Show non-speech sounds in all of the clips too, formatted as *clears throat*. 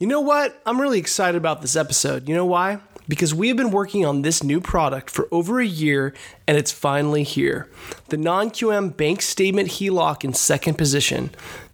You know what? I'm really excited about this episode. You know why? Because we have been working on this new product for over a year and it's finally here. The non QM bank statement HELOC in second position.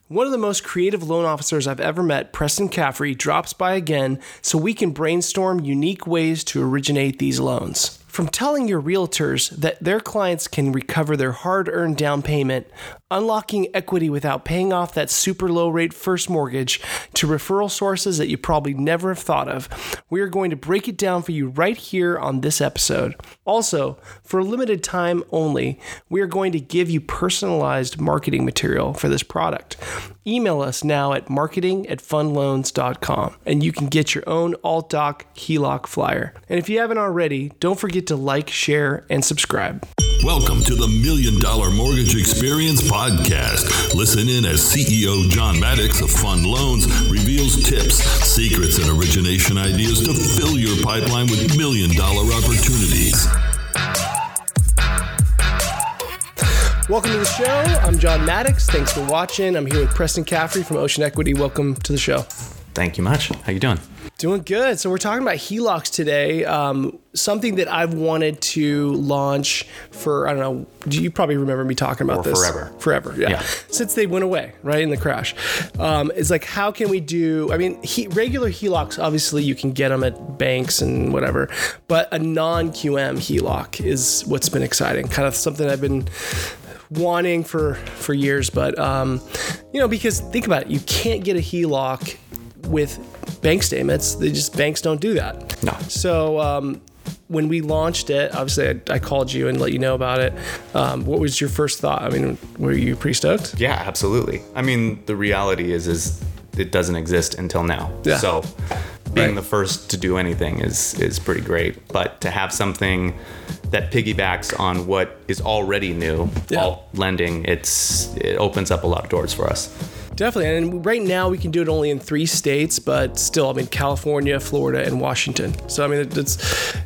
One of the most creative loan officers I've ever met, Preston Caffrey, drops by again so we can brainstorm unique ways to originate these loans. From telling your realtors that their clients can recover their hard earned down payment, unlocking equity without paying off that super low rate first mortgage, to referral sources that you probably never have thought of, we are going to break it down for you right here on this episode. Also, for a limited time only, we are going to give you personalized marketing material for this product. Email us now at marketing at fundloans.com and you can get your own alt doc HELOC flyer. And if you haven't already, don't forget to like, share, and subscribe. Welcome to the Million Dollar Mortgage Experience Podcast. Listen in as CEO John Maddox of Fund Loans reveals tips, secrets, and origination ideas to fill your pipeline with million dollar opportunities. Welcome to the show. I'm John Maddox. Thanks for watching. I'm here with Preston Caffrey from Ocean Equity. Welcome to the show. Thank you much. How you doing? Doing good. So we're talking about HELOCs today. Um, something that I've wanted to launch for I don't know. You probably remember me talking about Or this forever. Forever, yeah. Yeah. Since they went away, right in the crash, um, it's like how can we do? I mean, he, regular HELOCs obviously you can get them at banks and whatever, but a non QM HELOC is what's been exciting. Kind of something I've been wanting for for years but um you know because think about it you can't get a HELOC with bank statements they just banks don't do that No. so um when we launched it obviously I, I called you and let you know about it um, what was your first thought i mean were you pretty stoked Yeah, absolutely. I mean, the reality is, is it doesn't exist until now. Yeah. So, being Right. the first to do anything is is pretty great. But to have something that piggybacks on what is already new, Yeah. alt lending, it's it opens up a lot of doors for us. Definitely. And right now we can do it only in three states, but still, I mean, California, Florida, and Washington. So, I mean, it- it's.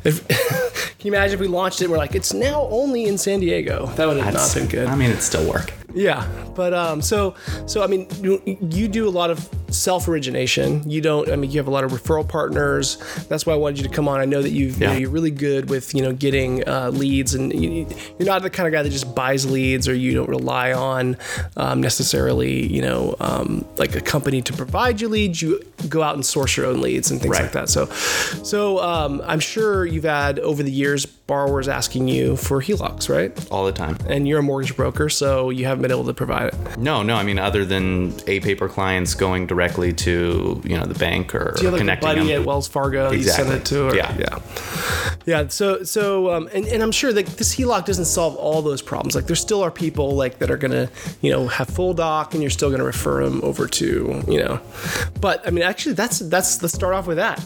If, *laughs* can you imagine if we launched it we're like, it's now only in San Diego? That would have not been good. I mean, it still work. Yeah, but um, so so I mean, you, you do a lot of self origination. You don't. I mean, you have a lot of referral partners. That's why I wanted you to come on. I know that you've, you know, Yeah. you're really good with you know getting uh, leads, and you, you're not the kind of guy that just buys leads, or you don't rely on um, necessarily you know um, like a company to provide you leads. You go out and source your own leads and things Right. like that. So so um, I'm sure you've had over the years borrowers asking you for HELOCs, right? All the time. And you're a mortgage broker, so you haven't been able to provide it. No, no. I mean, other than a paper clients going directly to you know the bank or Do you have like buddy them. at Wells Fargo you send Exactly. it to? Or, Yeah. yeah, yeah. So, so, um, and, and I'm sure that this HELOC doesn't solve all those problems. Like, there still are people like that are gonna, you know, have full doc, and you're still gonna refer them over to, you know. But I mean, actually, that's that's let's start off with that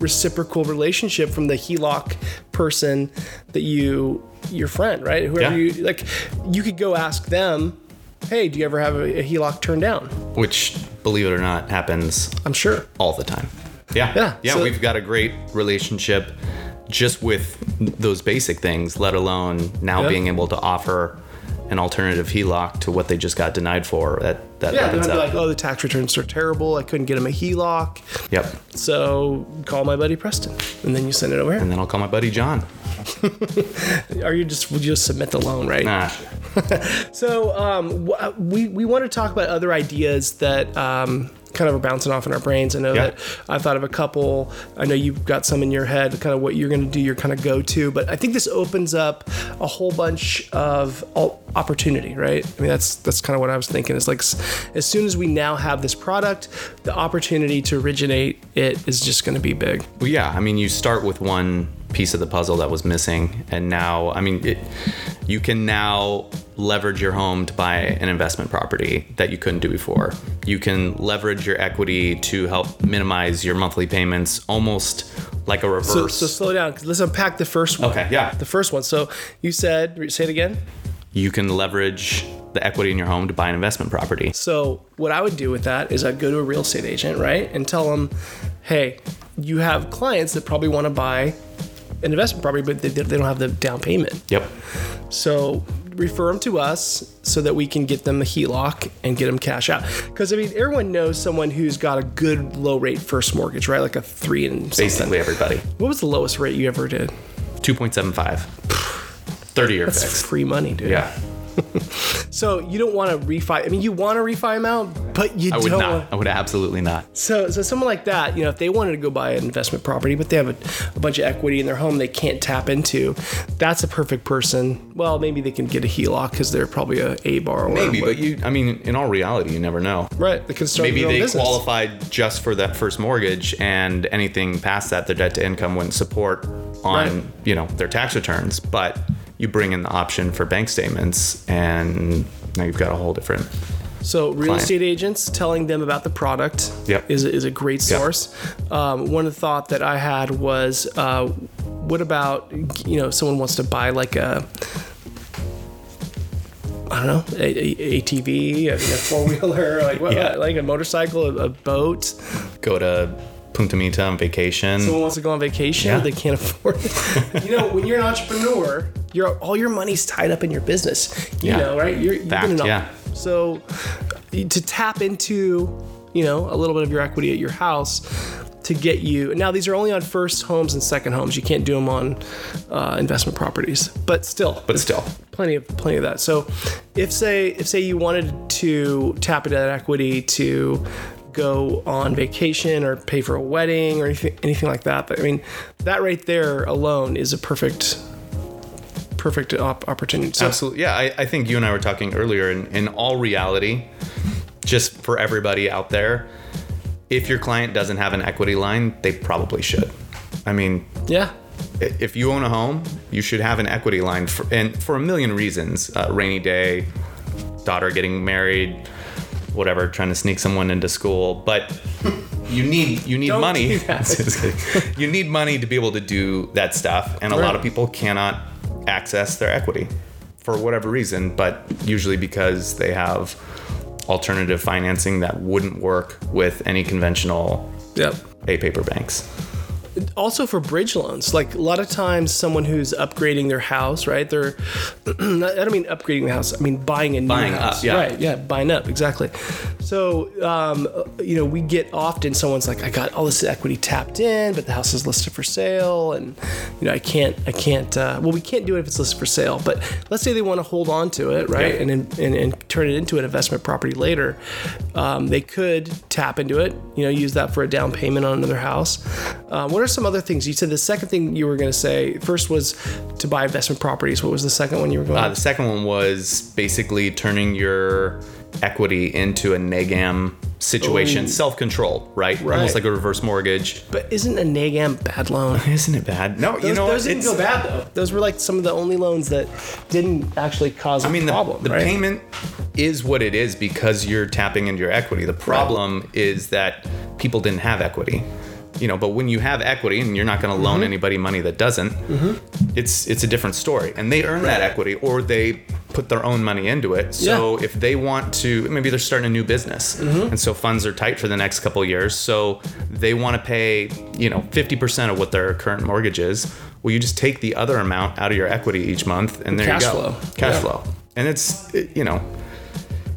reciprocal relationship from the HELOC person that you, your friend, right? Whoever Yeah. you like, you could go ask them. Hey, do you ever have a, a HELOC turned down? which, believe it or not, happens I'm sure. all the time. Yeah. Yeah, Yeah. so- we've got a great relationship just with those basic things, let alone now Yeah. being able to offer an alternative HELOC to what they just got denied for. That that Yeah, they're be like, oh, the tax returns are terrible. I couldn't get him a HELOC. Yep. So call my buddy Preston, and then you send it over. And then I'll call my buddy John. *laughs* are you just would you just submit the loan, right? Nah. *laughs* So um, w- we we want to talk about other ideas that um, kind of are bouncing off in our brains. I know Yeah. that I thought of a couple. I know you've got some in your head, kind of what you're going to do, your kind of go to. But I think this opens up a whole bunch of opportunity, right? I mean, that's that's kind of what I was thinking. It's like as soon as we now have this product, the opportunity to originate it is just going to be big. Well, yeah. I mean, you start with one piece of the puzzle that was missing, and now, I mean, it, you can now leverage your home to buy an investment property that you couldn't do before. You can leverage your equity to help minimize your monthly payments, almost like a reverse. so slow down. Let's unpack the first one. Okay, yeah. The first one. So you said, say it again. you can leverage the equity in your home to buy an investment property. So what I would do with that is I'd go to a real estate agent, right, and tell them, hey, you have clients that probably want to buy an investment property, but they, they don't have the down payment. Yep. So refer them to us so that we can get them a HELOC and get them cash out. Because I mean, everyone knows someone who's got a good low rate first mortgage, right? Like a three and something. Basically everybody. What was the lowest rate you ever did? 2.75. 30 year That's fixed. free money, dude. Yeah. *laughs* So you don't want to refi. I mean, you want to refi them out, but you do. I would don't. not. want- I would absolutely not. So, so someone like that, you know, if they wanted to go buy an investment property, but they have a, a bunch of equity in their home they can't tap into, that's a perfect person. Well, maybe they can get a HELOC because they're probably a A borrower. Maybe, but you, I mean, in all reality, you never know. right, they can start Maybe they business. qualified just for that first mortgage, and anything past that, their debt to income wouldn't support on Right. you know their tax returns. But you bring in the option for bank statements, and now you've got a whole different. So real client. estate agents telling them about the product Yep. is, is a great Yep. source. Um, one of the thought that I had was, uh, what about you know someone wants to buy like a I don't know a, a ATV, a, four wheeler, *laughs* like what, Yeah. like a motorcycle, a, a boat. Go to Punta Mita on vacation. Someone wants to go on vacation, Yeah. they can't afford it. *laughs* you know, when you're an entrepreneur, you're all your money's tied up in your business. You Yeah. know, right? You're, you've Fact, been an- yeah. So to tap into, you know, a little bit of your equity at your house to get you. Now these are only on first homes and second homes. You can't do them on uh, investment properties, but still, but still, plenty of plenty of that. So if say if say you wanted to tap into that equity to go on vacation or pay for a wedding or anything anything like that, but I mean that right there alone is a perfect perfect op- opportunity. So Absolutely. Yeah, I, I think you and I were talking earlier. In, in all reality, just for everybody out there, if your client doesn't have an equity line, they probably should. I mean, yeah. if you own a home, you should have an equity line, for, and for a million reasons. Uh, rainy day, daughter getting married, whatever, trying to sneak someone into school, but. You need you need money. do that. *laughs* Just kidding. you need money to be able to do that stuff, and a lot of people cannot access their equity for whatever reason, but usually because they have alternative financing that wouldn't work with any conventional Yep. A paper banks. Also for bridge loans like a lot of times someone who's upgrading their house right they're *clears throat* i don't mean upgrading the house i mean buying a new Buying house up, yeah. right yeah buying up exactly so um, you know we get often someone's like i got all this equity tapped in but the house is listed for sale and you know i can't i can't uh, well we can't do it if it's listed for sale but let's say they want to hold on to it right Yeah. and, and and turn it into an investment property later um, they could tap into it you know use that for a down payment on another house uh, what are some other things you said the second thing you were going to say first was to buy investment properties what was the second one you were going Uh, the second one was basically turning your equity into a NegAm situation, Oh. self control, right? Right. Almost like a reverse mortgage. but isn't a NegAm bad loan *laughs* Isn't it bad? No, those, you know those what? didn't go bad though those were like some of the only loans that didn't actually cause a I mean, the, problem the right? payment is what it is because you're tapping into your equity. The problem is that people didn't have equity. You know, but when you have equity and you're not going to loan Mm-hmm. anybody money that doesn't, it's it's a different story. And they earn that equity or they put their own money into it. So if they want to, maybe they're starting a new business, Mm-hmm. and so funds are tight for the next couple of years. So they want to pay, you know, 50% of what their current mortgage is. Well, you just take the other amount out of your equity each month, and there Cash you go, Cash flow. cash Yeah. flow and it's you know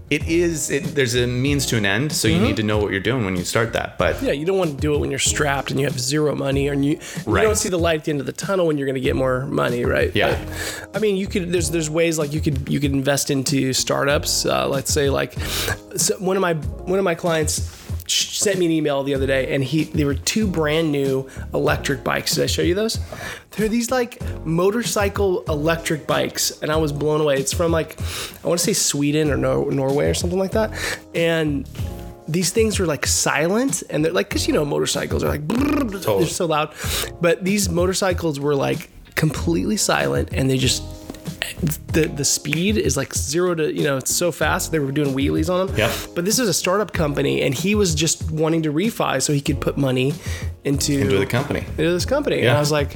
it is it, there's a means to an end so you need to know what you're doing when you start that but Mm-hmm. Yeah, you don't want to do it when you're strapped and you have zero money, or you, you Right. don't see the light at the end of the tunnel when you're going to get more money, right? Yeah. But, I mean, you could. There's there's ways like you could you could invest into startups. Uh, let's say like so one of my one of my clients sent me an email the other day, and he they were two brand new electric bikes. Did I show you those? They're these like motorcycle electric bikes, and I was blown away. It's from like I want to say Sweden or Nor- Norway or something like that, and these things were like silent and they're like because you know motorcycles are like they're so loud but these motorcycles were like completely silent and they just the the speed is like zero to you know it's so fast they were doing wheelies on them Yeah. but this is a startup company and he was just wanting to refi so he could put money into into the company into this company. And I was like,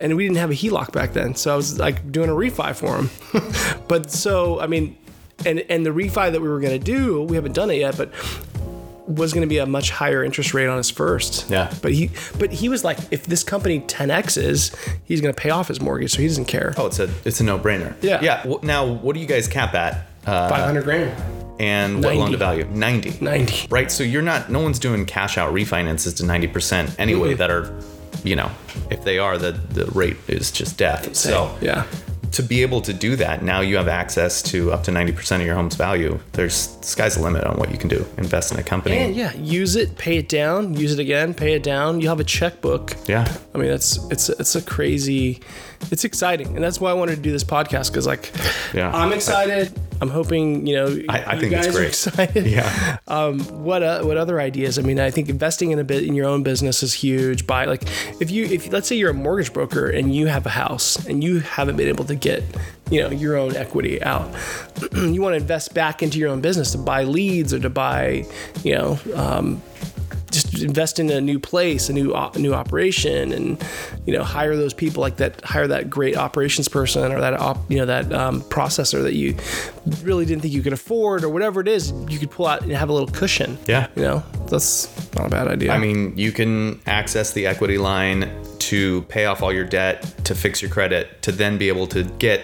and we didn't have a HELOC back then, so I was like doing a refi for him. *laughs* but so I mean, and and the refi that we were gonna do, we haven't done it yet, but was going to be a much higher interest rate on his first. Yeah. But he but he was like, if this company 10x's, he's going to pay off his mortgage, so he doesn't care. Oh, it's a it's a no brainer. Yeah. Yeah. Now, what do you guys cap at? Uh, 500 grand. and what 90. loan to value? Ninety. 90. Right. So you're not. No one's doing cash out refinances to ninety percent anyway. Mm-mm. That are, you know, if they are, the the rate is just death. So yeah. To be able to do that, now you have access to up to 90% of your home's value. There's the sky's the limit on what you can do. Invest in a company. And yeah, use it, pay it down, use it again, pay it down. You'll have a checkbook. Yeah. I mean, that's it's it's a crazy, it's exciting, and that's why I wanted to do this podcast because like, Yeah. I'm excited. I'm hoping you know. I- I you think it's guys are great. excited. Yeah. *laughs* Um, what uh, what other ideas? I mean, I think investing in a bit in your own business is huge. Buy like if you if let's say you're a mortgage broker and you have a house and you haven't been able to get you know your own equity out, *clears throat* you want to invest back into your own business to buy leads or to buy you know. Um, just invest in a new place, a new op- new operation, and you know hire those people like that. Hire that great operations person or that op- you know that um, processor that you really didn't think you could afford or whatever it is. You could pull out and have a little cushion. Yeah. you know that's not a bad idea. I mean, you can access the equity line to pay off all your debt, to fix your credit, to then be able to get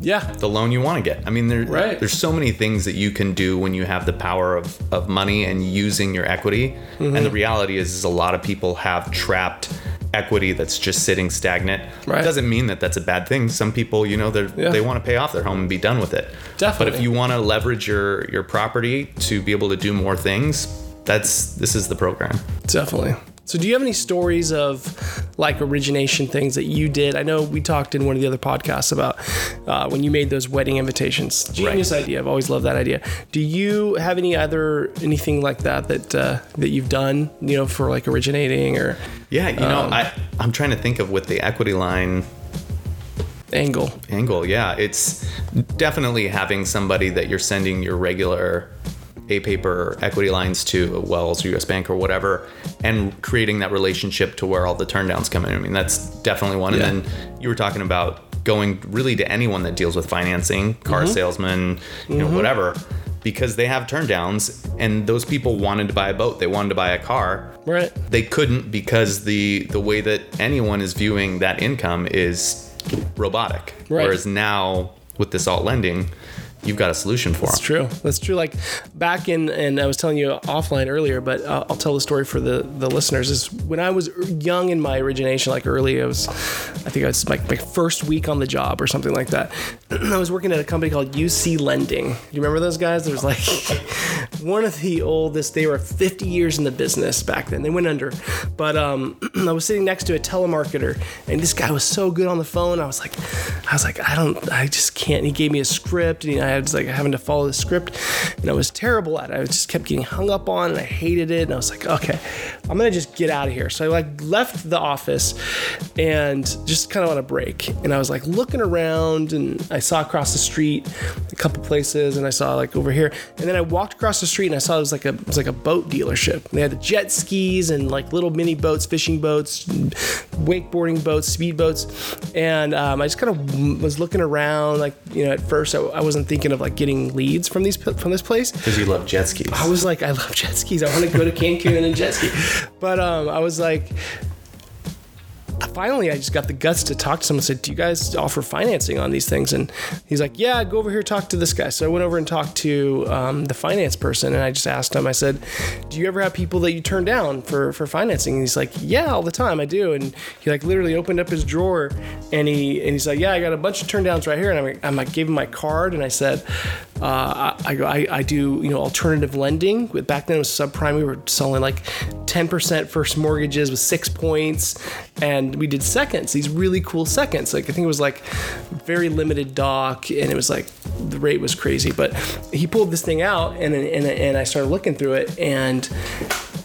yeah, the loan you want to get. I mean, there, Right. there's so many things that you can do when you have the power of, of money and using your equity. And the Mm-hmm. reality is, is a lot of people have trapped equity that's just sitting stagnant. Right. It doesn't mean that that's a bad thing. Some people, you know, they Yeah. they want to pay off their home and be done with it. Definitely. But if you want to leverage your your property to be able to do more things, that's this is the program. definitely. So, do you have any stories of like origination things that you did? I know we talked in one of the other podcasts about uh, when you made those wedding invitations. Genius idea. I've always loved that idea. Do you have any other anything like that that uh, that you've done? You know, for like originating or Yeah, you know, Um, I I'm trying to think of with the equity line angle. angle. Yeah, it's definitely having somebody that you're sending your regular A paper equity lines to, Wells or US Bank or whatever, and creating that relationship to where all the turndowns come in. I mean, that's definitely one. Yeah. And then you were talking about going really to anyone that deals with financing, car Mm-hmm. salesman, you know, whatever. Because they have turndowns, and those people wanted to buy a boat, they wanted to buy a car, Right. they couldn't because the the way that anyone is viewing that income is robotic. Right. Whereas now with this alt lending, you've got a solution for That's them. true. That's true. Like back in, and I was telling you offline earlier, but uh, I'll tell the story for the the listeners. Is when I was young in my origination, like early, I was, I think I was like my first week on the job or something like that. *clears throat* I was working at a company called UC Lending. You remember those guys? There was like *laughs* one of the oldest. They were 50 years in the business back then. They went under, but um, *clears throat* I was sitting next to a telemarketer, and this guy was so good on the phone. I was like, I was like, I don't, I just can't. And he gave me a script, and I was like having to follow the script, and I was terrible at it. I just kept getting hung up on, and I hated it. And I was like, okay, I'm gonna just get out of here. So I like left the office, and just kind of on a break. And I was like looking around, and I saw across the street a couple places, and I saw like over here, and then I walked across the street, and I saw it was like a it was like a boat dealership. They had the jet skis and like little mini boats, fishing boats, wakeboarding boats, speed boats, and um, I just kind of was looking around. Like you know, at first I, I wasn't thinking of like getting leads from these from this place. Because you love jet skis. I was like, I love jet skis. I want to go to Cancun and jet ski. But um, I was like, finally, I just got the guts to talk to someone. Said, "Do you guys offer financing on these things?" And he's like, "Yeah, go over here talk to this guy." So I went over and talked to um, the finance person, and I just asked him. I said, "Do you ever have people that you turn down for for financing?" And he's like, "Yeah, all the time. I do." And he like literally opened up his drawer, and he and he's like, "Yeah, I got a bunch of turn downs right here." And I'm like, I'm like, gave him my card, and I said. Uh, I, I, I do, you know, alternative lending. With back then it was subprime. We were selling like 10% first mortgages with six points, and we did seconds. These really cool seconds. Like I think it was like very limited doc, and it was like the rate was crazy. But he pulled this thing out, and and, and I started looking through it, and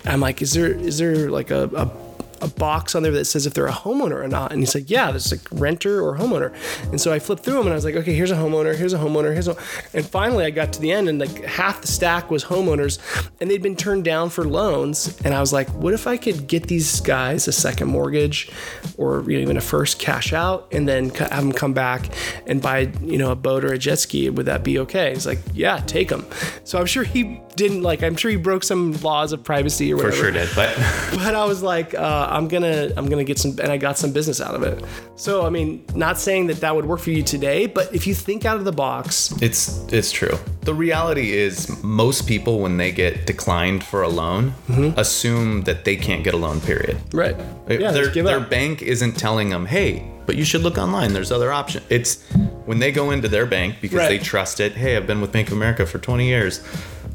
I'm like, is there is there like a, a a box on there that says if they're a homeowner or not. And he's like, yeah, there's like renter or homeowner. And so I flipped through them and I was like, okay, here's a homeowner, here's a homeowner, here's a. And finally I got to the end and like half the stack was homeowners and they'd been turned down for loans. And I was like, what if I could get these guys a second mortgage or you know, even a first cash out and then have them come back and buy, you know, a boat or a jet ski? Would that be okay? He's like, yeah, take them. So I'm sure he didn't like. I'm sure you broke some laws of privacy or whatever. For sure did, but *laughs* But I was like, uh, I'm gonna, I'm gonna get some, and I got some business out of it. So I mean, not saying that that would work for you today, but if you think out of the box, It's it's true. The reality is most people when they get declined for a loan assume that they can't get a loan period. right? Yeah, their their bank isn't telling them, "Hey, but you should look online. There's other options." It's when they go into their bank because Right. they trust it. Hey, I've been with Bank of America for 20 years,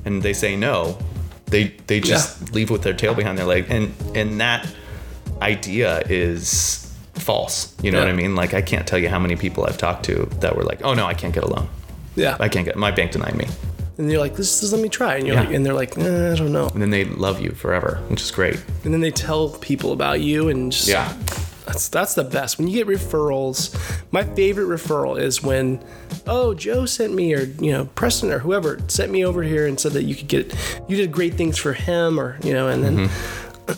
and they say no. They they just leave with their tail behind their leg, and and that idea is false. You know Yeah. what I mean? Like I can't tell you how many people I've talked to that were like, "Oh no, I can't get a loan. yeah. I can't get my bank denied me." and you're like, this is let me try, and you're Yeah. like, and they're like, eh, I don't know, And then they love you forever, which is great. and then they tell people about you, and just Yeah. That's that's the best. When you get referrals, my favorite referral is when, oh, Joe sent me, or you know, Preston or whoever sent me over here and said that you could get, you did great things for him, or you know, and then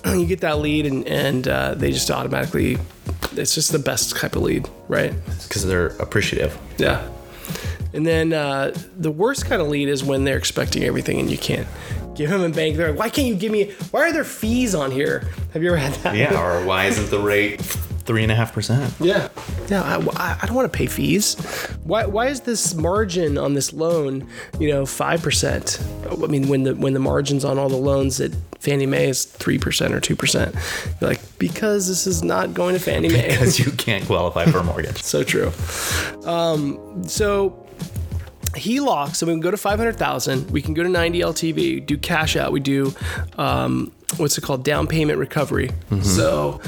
*clears throat* you get that lead, and and uh, they just automatically, it's just the best type of lead, right? Because they're appreciative. Yeah. And then uh, the worst kind of lead is when they're expecting everything and you can't give them a bank. They're like, why can't you give me? Why are there fees on here? Have you ever had that? Yeah, or why isn't the rate three and a half percent? Yeah. Yeah. I, I- I don't want to pay fees. Why, why is this margin on this loan, you know, 5%? I mean, when the, when the margins on all the loans at Fannie Mae is 3% or 2%, you're like, because this is not going to Fannie Mae. *laughs* Because you can't qualify for a mortgage. so true. Um, so HELOC, so we can go to 500,000, we can go to 90 LTV, do cash out, we do um, what's it called, down payment recovery. So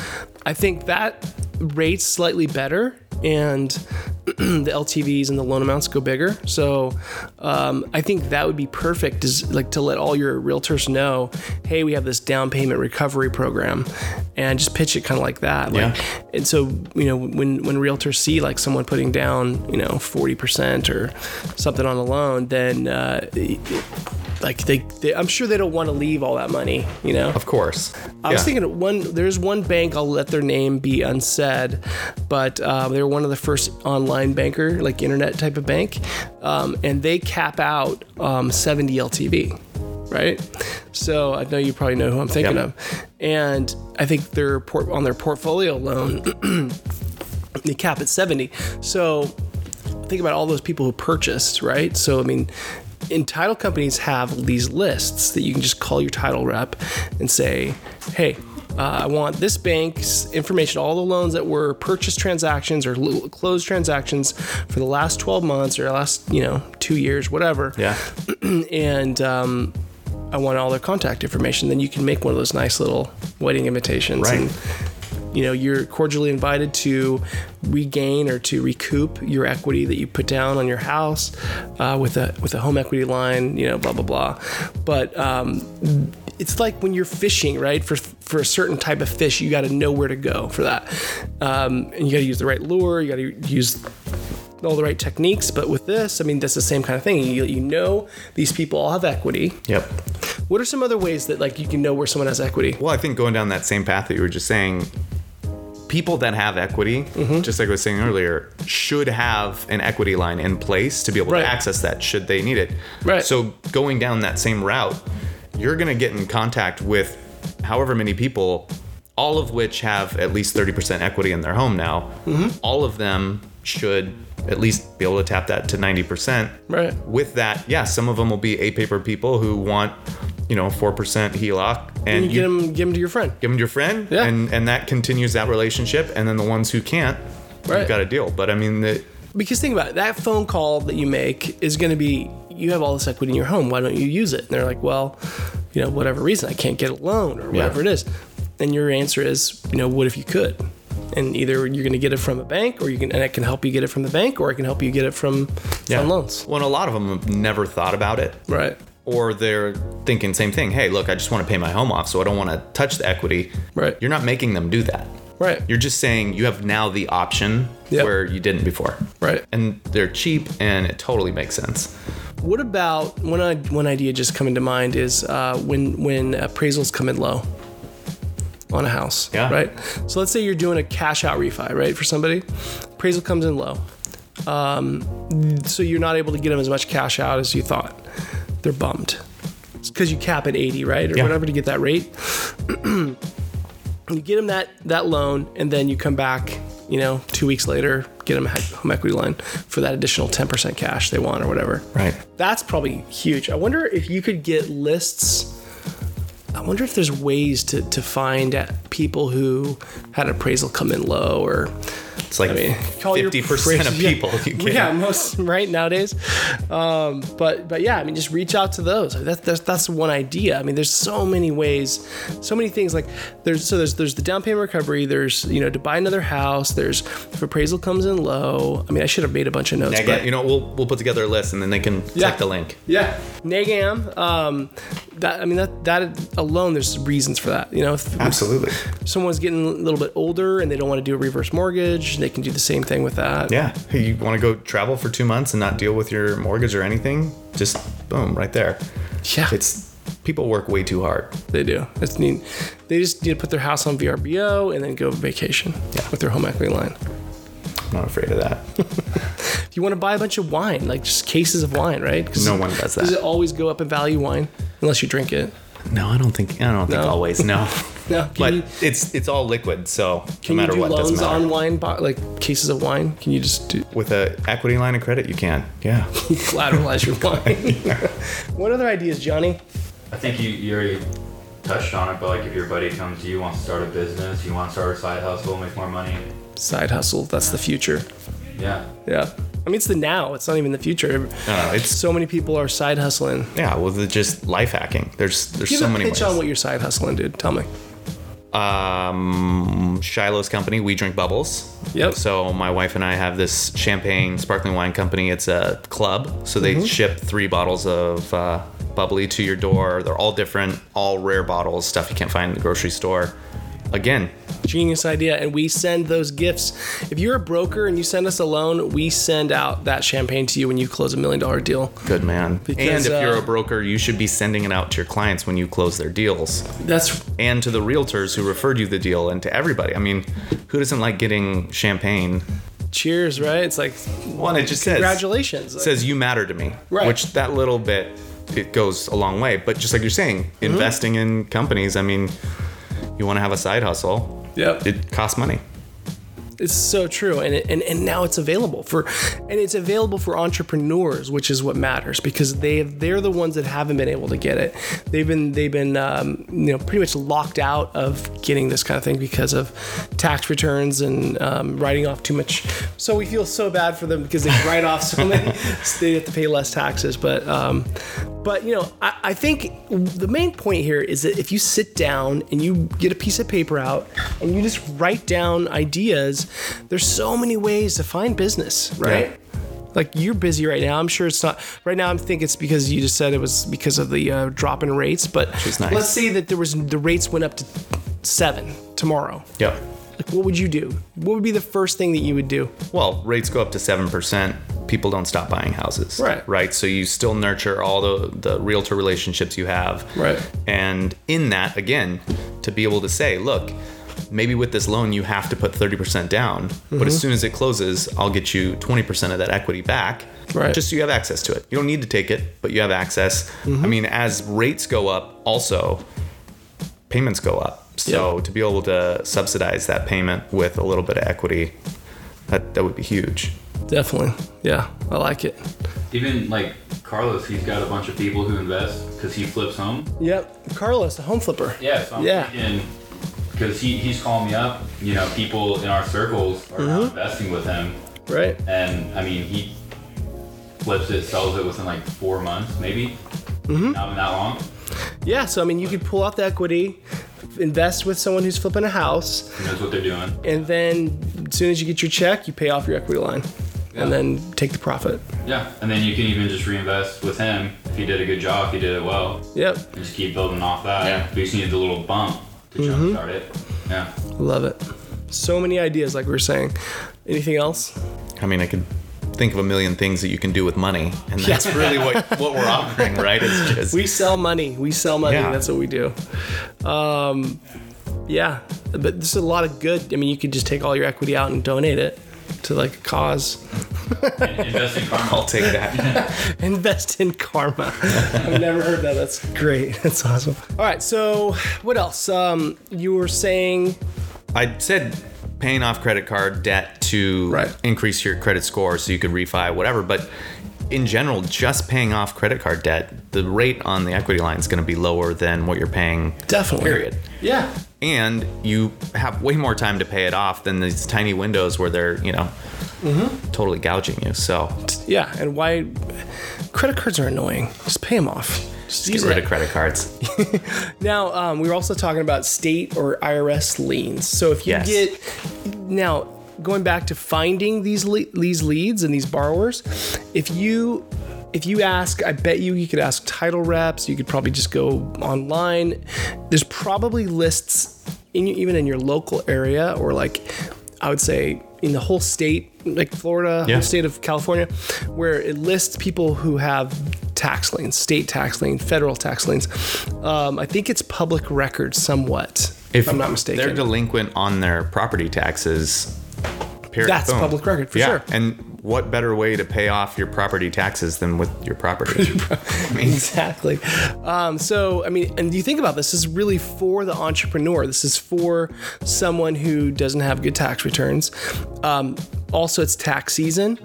I think that rate's slightly better and *clears throat* the LTVs and the loan amounts go bigger. So um, I think that would be perfect is like to let all your realtors know, hey, we have this down payment recovery program and just pitch it kind of like that. Like, Yeah. and so, you know, when when realtors see like someone putting down, you know, 40% or something on a loan, then uh, like they, they I'm sure they don't want to leave all that money, you know. Of course. I was thinking one. There's one bank. I'll let their name be unsaid, but uh, they're one of the first online banker, like internet type of bank, um, and they cap out um, 70 LTV, right? So I know you probably know who I'm thinking Yep. of, and I think their port on their portfolio loan, *clears throat* they cap at 70. So think about all those people who purchased, right? So I mean, in title companies have these lists that you can just call your title rep and say, "Hey, uh, I want this bank's information, all the loans that were purchase transactions or l- closed transactions for the last 12 months or last, you know, two years, whatever." Yeah. *clears throat* and um, I want all their contact information. Then you can make one of those nice little wedding invitations. Right. And, you know, you're cordially invited to regain or to recoup your equity that you put down on your house uh, with a with a home equity line. You know, blah blah blah. But um, it's like when you're fishing, right? For for a certain type of fish, you got to know where to go for that, um, and you got to use the right lure. You got to use all the right techniques. But with this, I mean, that's the same kind of thing. You, you know, these people all have equity. Yep. What are some other ways that like you can know where someone has equity? Well, I think going down that same path that you were just saying, people that have equity, Mm-hmm. just like I was saying earlier, should have an equity line in place to be able Right. to access that should they need it. Right. So going down that same route, you're going to get in contact with however many people, all of which have at least 30% equity in their home now. Mm-hmm. All of them should at least be able to tap that to 90%. Right. With that, yeah, some of them will be A paper people who want, you know, 4% HELOC. And You get them, give them to your friend. give them to your friend, Yeah. and and that continues that relationship. And then the ones who can't, Right. you've got a deal. But I mean, the, Because think about it, that phone call that you make is going to be you have all this equity in your home. Why don't you use it? And they're like, well, you know, whatever reason, I can't get a loan or whatever it is. And your answer is, you know, what if you could? And either you're going to get it from a bank, or you can, and it can help you get it from the bank, or I can help you get it from yeah. loans. Well, and a lot of them have never thought about it, Right. or they're thinking same thing. Hey, look, I just want to pay my home off, so I don't want to touch the equity. Right. You're not making them do that. Right. You're just saying you have now the option Yep. where you didn't before. Right. And they're cheap, and it totally makes sense. What about one one idea just coming to mind is uh, when when appraisals come in low on a house, Yeah. right? So let's say you're doing a cash out refi, right, for somebody. Appraisal comes in low, um, so you're not able to get them as much cash out as you thought. They're bummed. because you cap at 80, right? Or Yeah. whatever to get that rate. *clears throat* you get them that, that loan, and then you come back, you know, two weeks later, get them a home equity line for that additional 10% cash they want or whatever. Right. That's probably huge. I wonder if you could get lists. I wonder if there's ways to, to find people who had appraisal come in low or It's like I mean, fifty percent of appraisal- yeah. people. You *laughs* get. yeah, most right nowadays. Um, but but yeah, I mean, just reach out to those. That's that's that's one idea. I mean, there's so many ways, so many things. Like there's so there's there's the down payment recovery. There's you know to buy another house. There's if appraisal comes in low. I mean, I should have made a bunch of notes. Yeah, but you know, we'll we'll put together a list and then they can Yeah. click the link. yeah, NegAm. Um, that I mean that that alone, there's reasons for that. You know, if Absolutely. someone's getting a little bit older and they don't want to do a reverse mortgage, they can do the same thing with that. Yeah. Hey, you want to go travel for two months and not deal with your mortgage or anything? Just boom, right there. yeah. It's people work way too hard. They do. It's neat. They just need to put their house on VRBO and then go vacation Yeah. with their home equity line. I'm not afraid of that. *laughs* If you want to buy a bunch of wine, like just cases of wine, right? No one does that. Does it always go up in value wine unless you drink it? No, I don't think. I don't think No? always. No. *laughs* No. Can but you, it's it's all liquid, so can no you matter do what, doesn't loans matter. on wine, bo- like cases of wine? Can you just do, With a equity line of credit, you can. Yeah. *laughs* collateralize your *laughs* wine? what other ideas, Johnny? I think you, you already touched on it, but like if your buddy comes to you, wants to start a business, you want to start a side hustle, make more money. Side hustle. That's the future. Yeah. Yeah. I mean, it's the now. It's not even the future. No, it's So many people are side hustling. yeah. Well, it's just life hacking. There's there's Give so a many pitch ways. on what you're side hustling, dude. Tell me. um, Shiloh's company, We Drink Bubbles. Yep. So my wife and I have this champagne sparkling wine company. It's a club, so they Mm-hmm. ship three bottles of uh, bubbly to your door. They're all different, all rare bottles, stuff you can't find in the grocery store. Again, Genius idea. And we send those gifts. If you're a broker and you send us a loan, we send out that champagne to you when you close a million dollar deal. good man. Because, and if you're uh, a broker, you should be sending it out to your clients when you close their deals. That's and to the realtors who referred you the deal and to everybody. I mean, who doesn't like getting champagne? cheers, right? It's like, One, it just says congratulations. says you matter to me, Right. which that little bit it goes a long way. But just like you're saying, Mm-hmm. investing in companies. I mean, you want to have a side hustle. Yep. It costs money. It's so true, and, it, and and now it's available for, and it's available for entrepreneurs, which is what matters because they they're the ones that haven't been able to get it. They've been they've been um, you know pretty much locked out of getting this kind of thing because of tax returns and um, writing off too much. So we feel so bad for them because they write off so many, so *laughs* they have to pay less taxes. But um, but you know I, I think the main point here is that if you sit down and you get a piece of paper out and you just write down ideas, there's so many ways to find business, right? Like you're busy right now. I'm sure it's not right now. I think it's because you just said it was because of the uh, drop in rates. But nice. let's say that there was the rates went up to seven tomorrow. Yep. Like, what would you do? What would be the first thing that you would do? Well, rates go up to seven percent. People don't stop buying houses. Right. Right. So you still nurture all the the realtor relationships you have. Right. And in that, again, to be able to say, look, maybe with this loan you have to put 30% down, but Mm-hmm. as soon as it closes, I'll get you 20% of that equity back. Right. Just so you have access to it. You don't need to take it, but you have access. Mm-hmm. I mean, as rates go up, also payments go up. So Yep. to be able to subsidize that payment with a little bit of equity, that, that would be huge. Definitely. Yeah, I like it. Even like Carlos, he's got a bunch of people who invest because he flips home. Yep. Carlos, the home flipper. Yeah, so I'm Yeah. thinking because he, he's calling me up. You know, people in our circles are now investing with him, Right. and I mean he flips it, sells it within like four months, maybe. Mm-hmm. Not that long. Yeah. So I mean, you could pull out the equity, invest with someone who's flipping a house, He knows what they're doing. and then as soon as you get your check, you pay off your equity line, and then take the profit. Yeah, and then you can even just reinvest with him if he did a good job, if he did it well, Yep. and just keep building off that. Yeah. But you just need the little bump to Mm-hmm. jumpstart it. Yeah. Love it. So many ideas, like we were saying. Anything else? I mean, I could think of a million things that you can do with money, and that's really what, *laughs* what we're offering, right? It's just We sell money. We sell money. Yeah. That's what we do. Um, yeah, but there's a lot of good. I mean, you could just take all your equity out and donate it to like a cause. *laughs* Invest in karma. I'll take that. *laughs* Invest in karma. I've never heard that. That's great. That's awesome. All right. So what else? Um, you were saying I said paying off credit card debt to Right. increase your credit score so you could refi whatever, but in general, just paying off credit card debt, the rate on the equity line is going to be lower than what you're paying. Definitely. Period. Yeah. And you have way more time to pay it off than these tiny windows where they're, you know, Mm-hmm. totally gouging you. So Yeah. And why credit cards are annoying. Just pay them off. Just get rid it. of credit cards. *laughs* Now, um, we were also talking about state or IRS liens. So if you Yes. get now going back to finding these le- these leads and these borrowers, if you if you ask, I bet you you could ask title reps. You could probably just go online. There's probably lists in even in your local area or like I would say in the whole state, like Florida, Yeah. whole state of California, where it lists people who have tax liens, state tax lien, federal tax liens. Um, I think it's public record somewhat, if, I'm not mistaken. They're delinquent on their property taxes. Period. That's Boom. public record, for yeah. sure. And what better way to pay off your property taxes than with your property? I *laughs* mean, exactly. Um, so, I mean, and you think about this, this is really for the entrepreneur. This is for someone who doesn't have good tax returns. Um, also, it's tax season.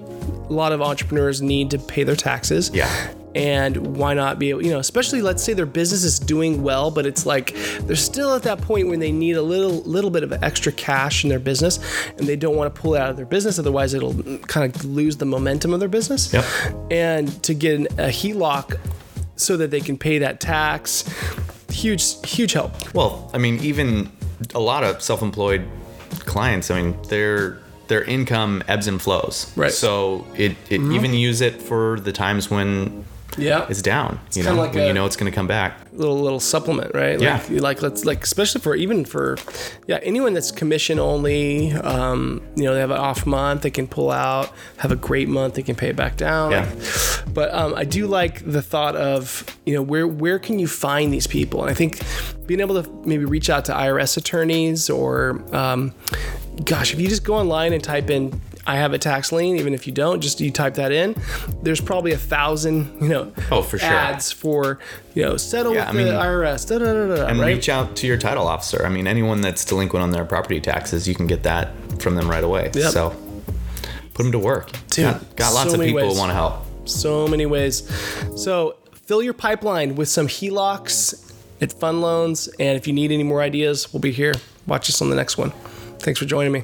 A lot of entrepreneurs need to pay their taxes. Yeah. And why not be able, you know, especially let's say their business is doing well, but it's like they're still at that point when they need a little little bit of extra cash in their business and they don't want to pull it out of their business, otherwise it'll kind of lose the momentum of their business. Yep. And to get an, a HELOC so that they can pay that tax, huge huge help. well, I mean, even a lot of self-employed clients. I mean, their their income ebbs and flows. Right. So it, it mm-hmm. even use it for the times when Yeah. it's down. you know, like when you know it's going to come back. little little supplement, right? Yeah. Like, like let's like especially for even for yeah anyone that's commission only. Um, you know they have an off month, they can pull out. Have a great month, they can pay it back down. Yeah. But um, I do like the thought of you know where where can you find these people? And I think being able to maybe reach out to IRS attorneys or um, gosh, if you just go online and type in I have a tax lien, even if you don't, just you type that in. There's probably a thousand, you know, Oh, for sure. ads for you know settle Yeah, with I the mean- IRS, da, da, da, da, and right? reach out to your title officer. I mean, anyone that's delinquent on their property taxes, you can get that from them right away. Yep. So put them to work. Dude, got, got lots so of people ways. who want to help. so many ways. So fill your pipeline with some HELOCs at Fund Loans, and if you need any more ideas, we'll be here. Watch us on the next one. Thanks for joining me.